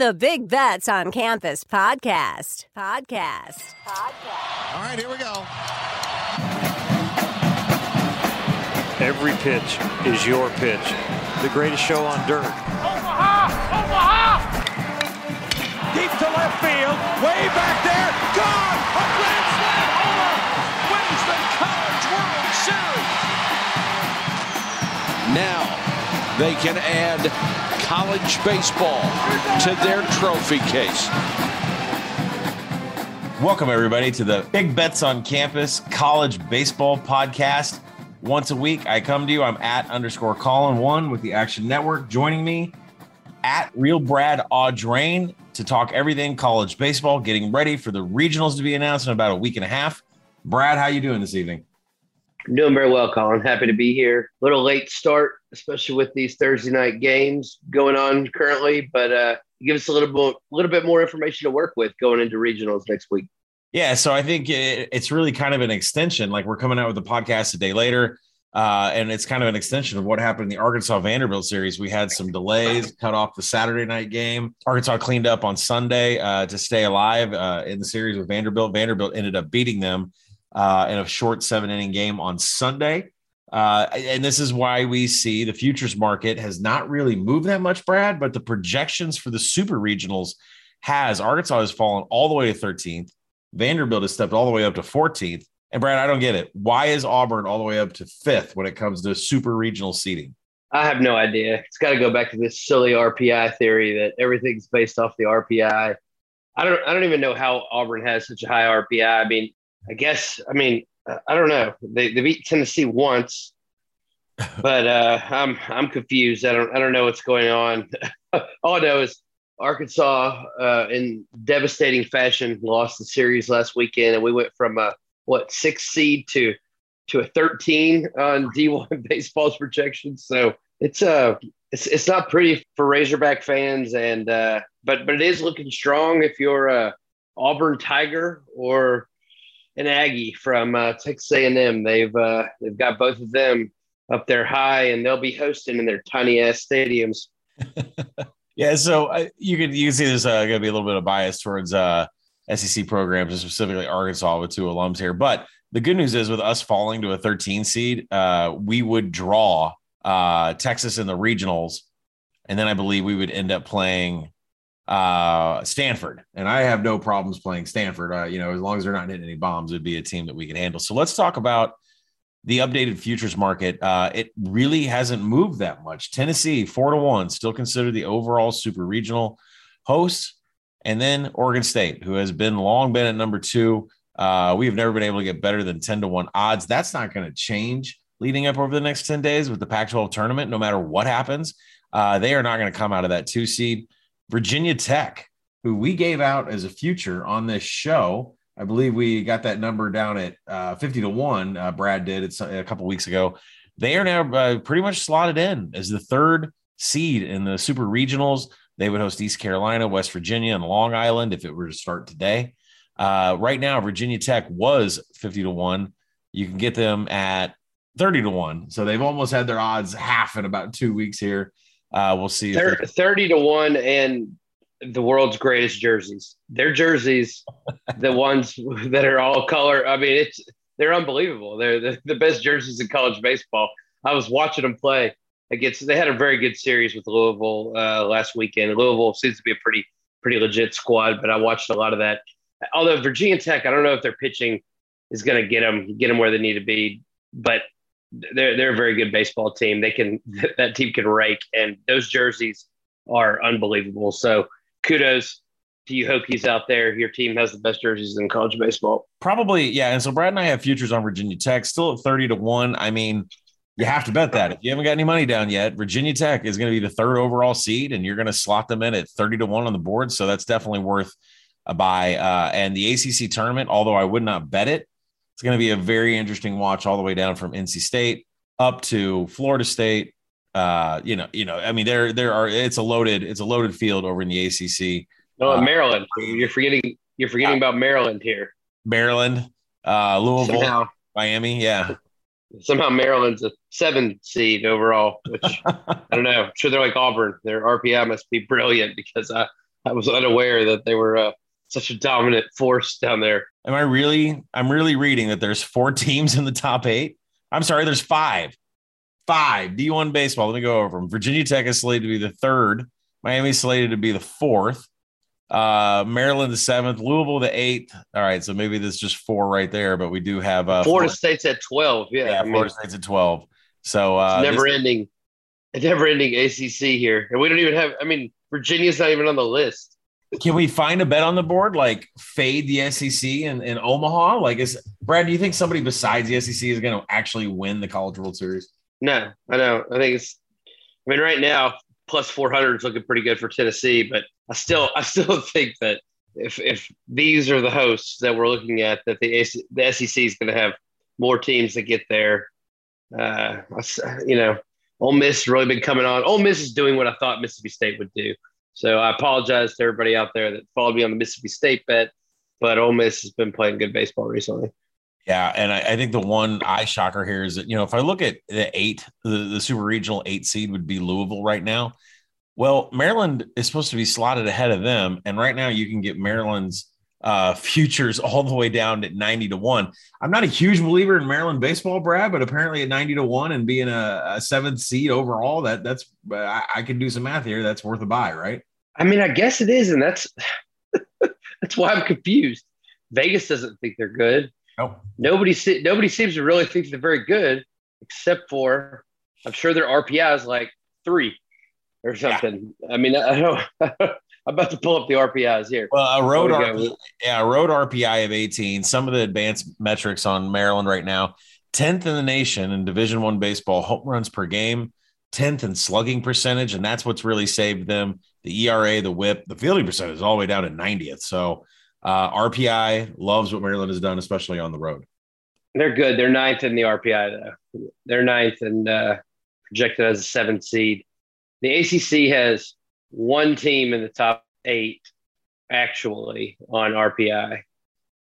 the Big Bets on Campus podcast. Podcast. Podcast. All right, here we go. Every pitch is your pitch. The greatest show on dirt. Omaha! Omaha! Deep to left field, way back there, gone! A grand slam homer wins the College World Series. Now they can add college baseball to their trophy case. Welcome, everybody, to the Big Bets on Campus College Baseball Podcast. Once a week, I come to you. I'm at underscore Collin one with the Action Network. Joining me at Real Brad Audrain to talk everything college baseball, getting ready for the regionals to be announced in about a week and a half. Brad, how you doing this evening? Doing very well, Collin. Happy to be here. A little late start, especially with these Thursday night games going on currently, but uh, give us a little bit, little bit more information to work with going into regionals next week. Yeah, so I think it's really kind of an extension. Like we're coming out with the podcast a day later, uh, and it's kind of an extension of what happened in the Arkansas Vanderbilt series. We had some delays, cut off the Saturday night game. Arkansas cleaned up on Sunday uh, to stay alive uh, in the series with Vanderbilt. Vanderbilt ended up beating them uh, in a short seven inning game on Sunday. Uh, and this is why we see the futures market has not really moved that much, Brad, but the projections for the super regionals has Arkansas has fallen all the way to 13th. Vanderbilt has stepped all the way up to 14th. And Brad, I don't get it. Why is Auburn all the way up to fifth when it comes to super regional seating? I have no idea. It's got to go back to this silly RPI theory that everything's based off the RPI. I don't. I don't even know how Auburn has such a high RPI. I mean, I guess, I mean, I don't know. They, they beat Tennessee once, but uh, I'm I'm confused. I don't I don't know what's going on. All I know is Arkansas, uh, in devastating fashion, lost the series last weekend, and we went from a what six seed to to a 13 on D1 baseball's projections. So it's uh it's it's not pretty for Razorback fans, and uh, but but it is looking strong if you're a Auburn Tiger or an Aggie from uh, Texas A&M. They've uh, they've got both of them up there high, and they'll be hosting in their tiny ass stadiums. yeah, so uh, you can you can see there's uh, going to be a little bit of bias towards uh, SEC programs, and specifically Arkansas with two alums here. But the good news is, with us falling to a 13 seed, uh, we would draw Texas in the regionals, and then I believe we would end up playing uh, Stanford, and I have no problems playing Stanford. Uh, you know, as long as they're not hitting any bombs, it'd be a team that we can handle. So let's talk about the updated futures market. Uh, it really hasn't moved that much. Tennessee four to one, still considered the overall super regional host, and then Oregon State, who has been long been at number two. Uh, we have never been able to get better than ten to one odds. That's not going to change leading up over the next ten days with the Pac-12 tournament. No matter what happens, uh, they are not going to come out of that two seed. Virginia Tech, who we gave out as a future on this show. I believe we got that number down at uh, 50 to 1. Uh, Brad did it a couple weeks ago. They are now uh, pretty much slotted in as the third seed in the super regionals. They would host East Carolina, West Virginia, and Long Island if it were to start today. Uh, right now, Virginia Tech was 50 to 1. You can get them at 30 to 1. So they've almost had their odds half in about two weeks here. Uh, we'll see. 30, 30 to 1 and the world's greatest jerseys. Their jerseys, the ones that are all color. I mean, it's they're unbelievable. They're the, the best jerseys in college baseball. I was watching them play against. They had a very good series with Louisville uh, last weekend. Louisville seems to be a pretty pretty legit squad, but I watched a lot of that. Although Virginia Tech, I don't know if their pitching is going to get them get them where they need to be, but they're they're a very good baseball team. They can that team can rake, and those jerseys are unbelievable. So kudos to you Hokies out there. Your team has the best jerseys in college baseball. Probably, yeah. And so Brad and I have futures on Virginia Tech, still at thirty to one. I mean, you have to bet that if you haven't got any money down yet, Virginia Tech is going to be the third overall seed, and you're going to slot them in at thirty to one on the board. So that's definitely worth a buy. Uh, and the ACC tournament, although I would not bet it, it's going to be a very interesting watch all the way down from NC State up to Florida State. Uh, you know, you know, I mean, there there are it's a loaded it's a loaded field over in the ACC. Oh, uh, Maryland. You're forgetting you're forgetting about Maryland here. Maryland, uh, Louisville, Somehow. Miami. Yeah. Somehow Maryland's a seven seed overall, which I don't know. I'm sure they're like Auburn. Their RPI must be brilliant because I I was unaware that they were uh, such a dominant force down there. Am I really? I'm really reading that there's four teams in the top eight. I'm sorry, there's five. Five D1 baseball. Let me go over them. Virginia Tech is slated to be the third. Miami slated to be the fourth. Uh, Maryland the seventh. Louisville the eighth. All right, so maybe there's just four right there, but we do have uh, Florida, Florida State's at twelve. Yeah, yeah, Florida mean, State's at twelve. So uh, never this, ending, never ending ACC here, and we don't even have. I mean, Virginia's not even on the list. Can we find a bet on the board like fade the SEC in, in Omaha? Like, is Brad? Do you think somebody besides the SEC is going to actually win the College World Series? No, I know. I think it's. I mean, right now, plus four hundred is looking pretty good for Tennessee, but I still, I still think that if if these are the hosts that we're looking at, that the the SEC is going to have more teams that get there. Uh, you know, Ole Miss really been coming on. Ole Miss is doing what I thought Mississippi State would do. So I apologize to everybody out there that followed me on the Mississippi State bet, but Ole Miss has been playing good baseball recently. Yeah, and I, I, think the one eye shocker here is that you know if I look at the eight, the, the super regional eight seed would be Louisville right now. Well, Maryland is supposed to be slotted ahead of them, and right now you can get Maryland's uh, futures all the way down at 90 to 1. I'm not a huge believer in Maryland baseball, Brad, but apparently at 90 to 1 and being a, a seventh seed overall, that that's I, I can do some math here. That's worth a buy, right? I mean, I guess it is, and that's that's why I'm confused. Vegas doesn't think they're good. Nope. Nobody nobody seems to really think they're very good, except for I'm sure their RPI is like three or something. Yeah. I mean, I don't I'm about to pull up the RPIs here. Well, a road, RPI, yeah, a road RPI of 18. Some of the advanced metrics on Maryland right now, 10th in the nation in Division One baseball, home runs per game, 10th in slugging percentage, and that's what's really saved them. The ERA, the WHIP, the fielding percentage is all the way down to 90th. So uh, RPI loves what Maryland has done, especially on the road. They're good. They're ninth in the RPI though. They're ninth and uh, projected as a seventh seed. The ACC has one team in the top eight actually on RPI,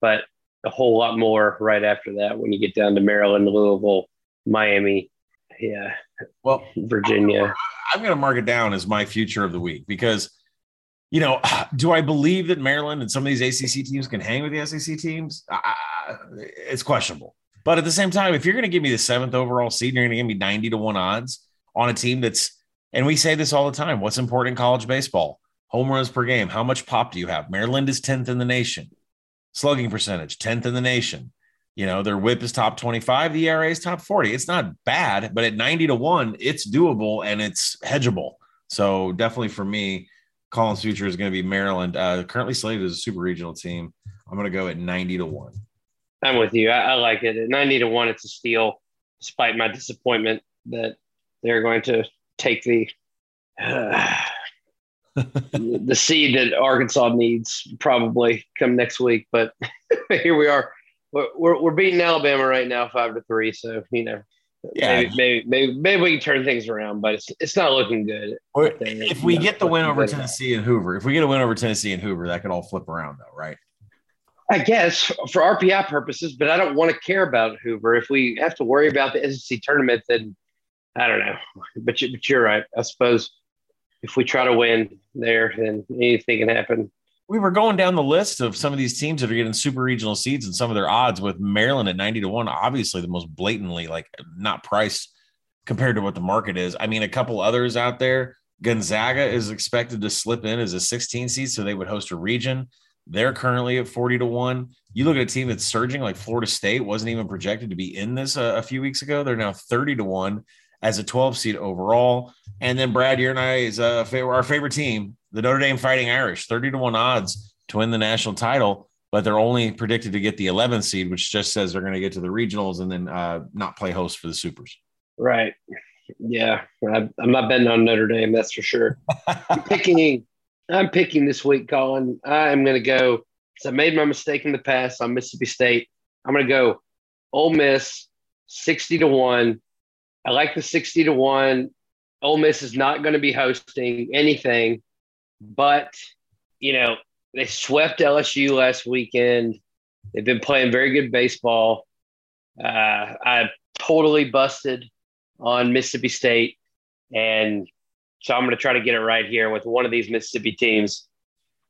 but a whole lot more right after that when you get down to Maryland, Louisville, Miami, yeah, well, Virginia. I'm going to mark it down as my future of the week because, you know, do I believe that Maryland and some of these ACC teams can hang with the SEC teams? Uh, it's questionable. But at the same time, if you're going to give me the seventh overall seed, you're going to give me 90 to one odds on a team that's and we say this all the time. What's important in college baseball? Home runs per game. How much pop do you have? Maryland is 10th in the nation. Slugging percentage, 10th in the nation. You know, their whip is top 25, the ERA is top 40. It's not bad, but at 90 to 1, it's doable and it's hedgeable. So definitely for me, Collin's future is going to be Maryland. Uh, currently slated as a super regional team. I'm going to go at 90 to 1. I'm with you. I, I like it. At 90 to 1, it's a steal, despite my disappointment that they're going to take the uh, the seed that Arkansas needs probably come next week. But here we are. We're, we're, we're beating Alabama right now, five to three. So you know, yeah, maybe, maybe, maybe, maybe we can turn things around, but it's it's not looking good. if we get the win over Tennessee and Hoover, if we get a win over Tennessee and Hoover, that could all flip around, though, right? I guess for RPI purposes, but I don't want to care about Hoover. If we have to worry about the SEC tournament, then I don't know, but, you, but you're right. I suppose if we try to win there, then anything can happen. We were going down the list of some of these teams that are getting super regional seeds and some of their odds with Maryland at 90 to 1, obviously the most blatantly like not priced compared to what the market is. I mean, a couple others out there. Gonzaga is expected to slip in as a 16 seed, so they would host a region. They're currently at 40 to 1. You look at a team that's surging like Florida State wasn't even projected to be in this a, a few weeks ago. They're now 30 to 1 as a 12 seed overall. And then Brad, you and I is uh, our favorite team, the Notre Dame Fighting Irish, 30 to 1 odds to win the national title, but they're only predicted to get the 11th seed, which just says they're going to get to the regionals and then uh, not play host for the Supers. Right. Yeah. I'm not betting on Notre Dame, that's for sure. I'm picking, I'm picking this week, Collin. I'm going to go. So I made my mistake in the past on Mississippi State. I'm going to go Ole Miss 60 to 1 I like the 60 to 1. Ole Miss is not going to be hosting anything, but, you know, they swept LSU last weekend. They've been playing very good baseball. Uh, I totally busted on Mississippi State. And so I'm going to try to get it right here with one of these Mississippi teams.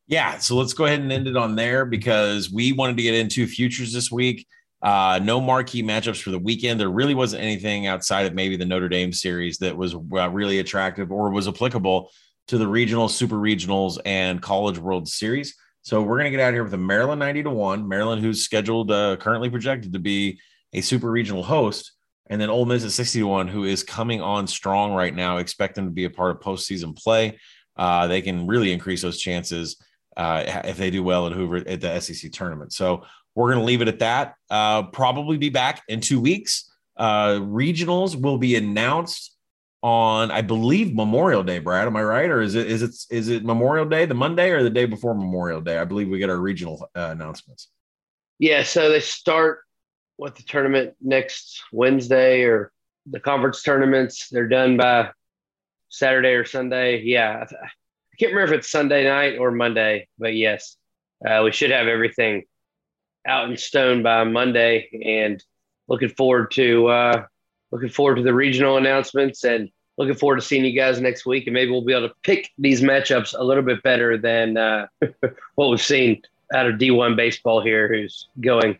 Yeah, so let's go ahead and end it on there because we wanted to get into futures this week. Uh, no marquee matchups for the weekend. There really wasn't anything outside of maybe the Notre Dame series that was uh, really attractive or was applicable to the regional, super regionals, and College World Series. So we're going to get out here with a Maryland 90 to 1. Maryland, who's scheduled, uh, currently projected to be a super regional host. And then Ole Miss at 60 to 1, who is coming on strong right now, expect them to be a part of postseason play. Uh, they can really increase those chances uh, if they do well at Hoover at the SEC tournament. So we're going to leave it at that. Uh, probably be back in two weeks. Uh, regionals will be announced on, I believe, Memorial Day. Brad, am I right, or is it is it is it Memorial Day, the Monday, or the day before Memorial Day? I believe we get our regional uh, announcements. Yeah, so they start with the tournament next Wednesday, or the conference tournaments. They're done by Saturday or Sunday. Yeah, I, can't remember if it's Sunday night or Monday, but yes, uh, we should have everything out in stone by Monday, and looking forward to uh, looking forward to the regional announcements and looking forward to seeing you guys next week. And maybe we'll be able to pick these matchups a little bit better than uh, what we've seen out of D1 baseball here, who's going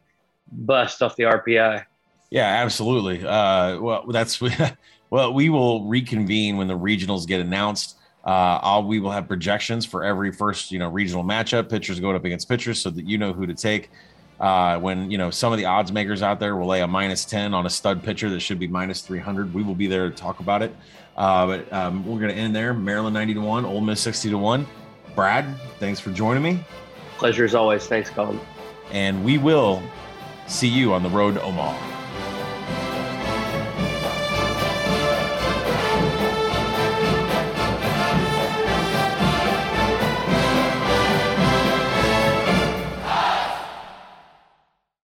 bust off the RPI. Yeah, absolutely. Uh, well, that's well, we will reconvene when the regionals get announced. Uh, I'll, we will have projections for every first, you know, regional matchup. Pitchers going up against pitchers, so that you know who to take. Uh, when you know some of the odds makers out there will lay a minus 10 on a stud pitcher that should be minus 300 we will be there to talk about it. Uh, but um, we're going to end there. Maryland 90 to 1 Ole miss 60 to 1 brad thanks for joining me. Pleasure as always. Thanks collin. And we will see you on the road to omaha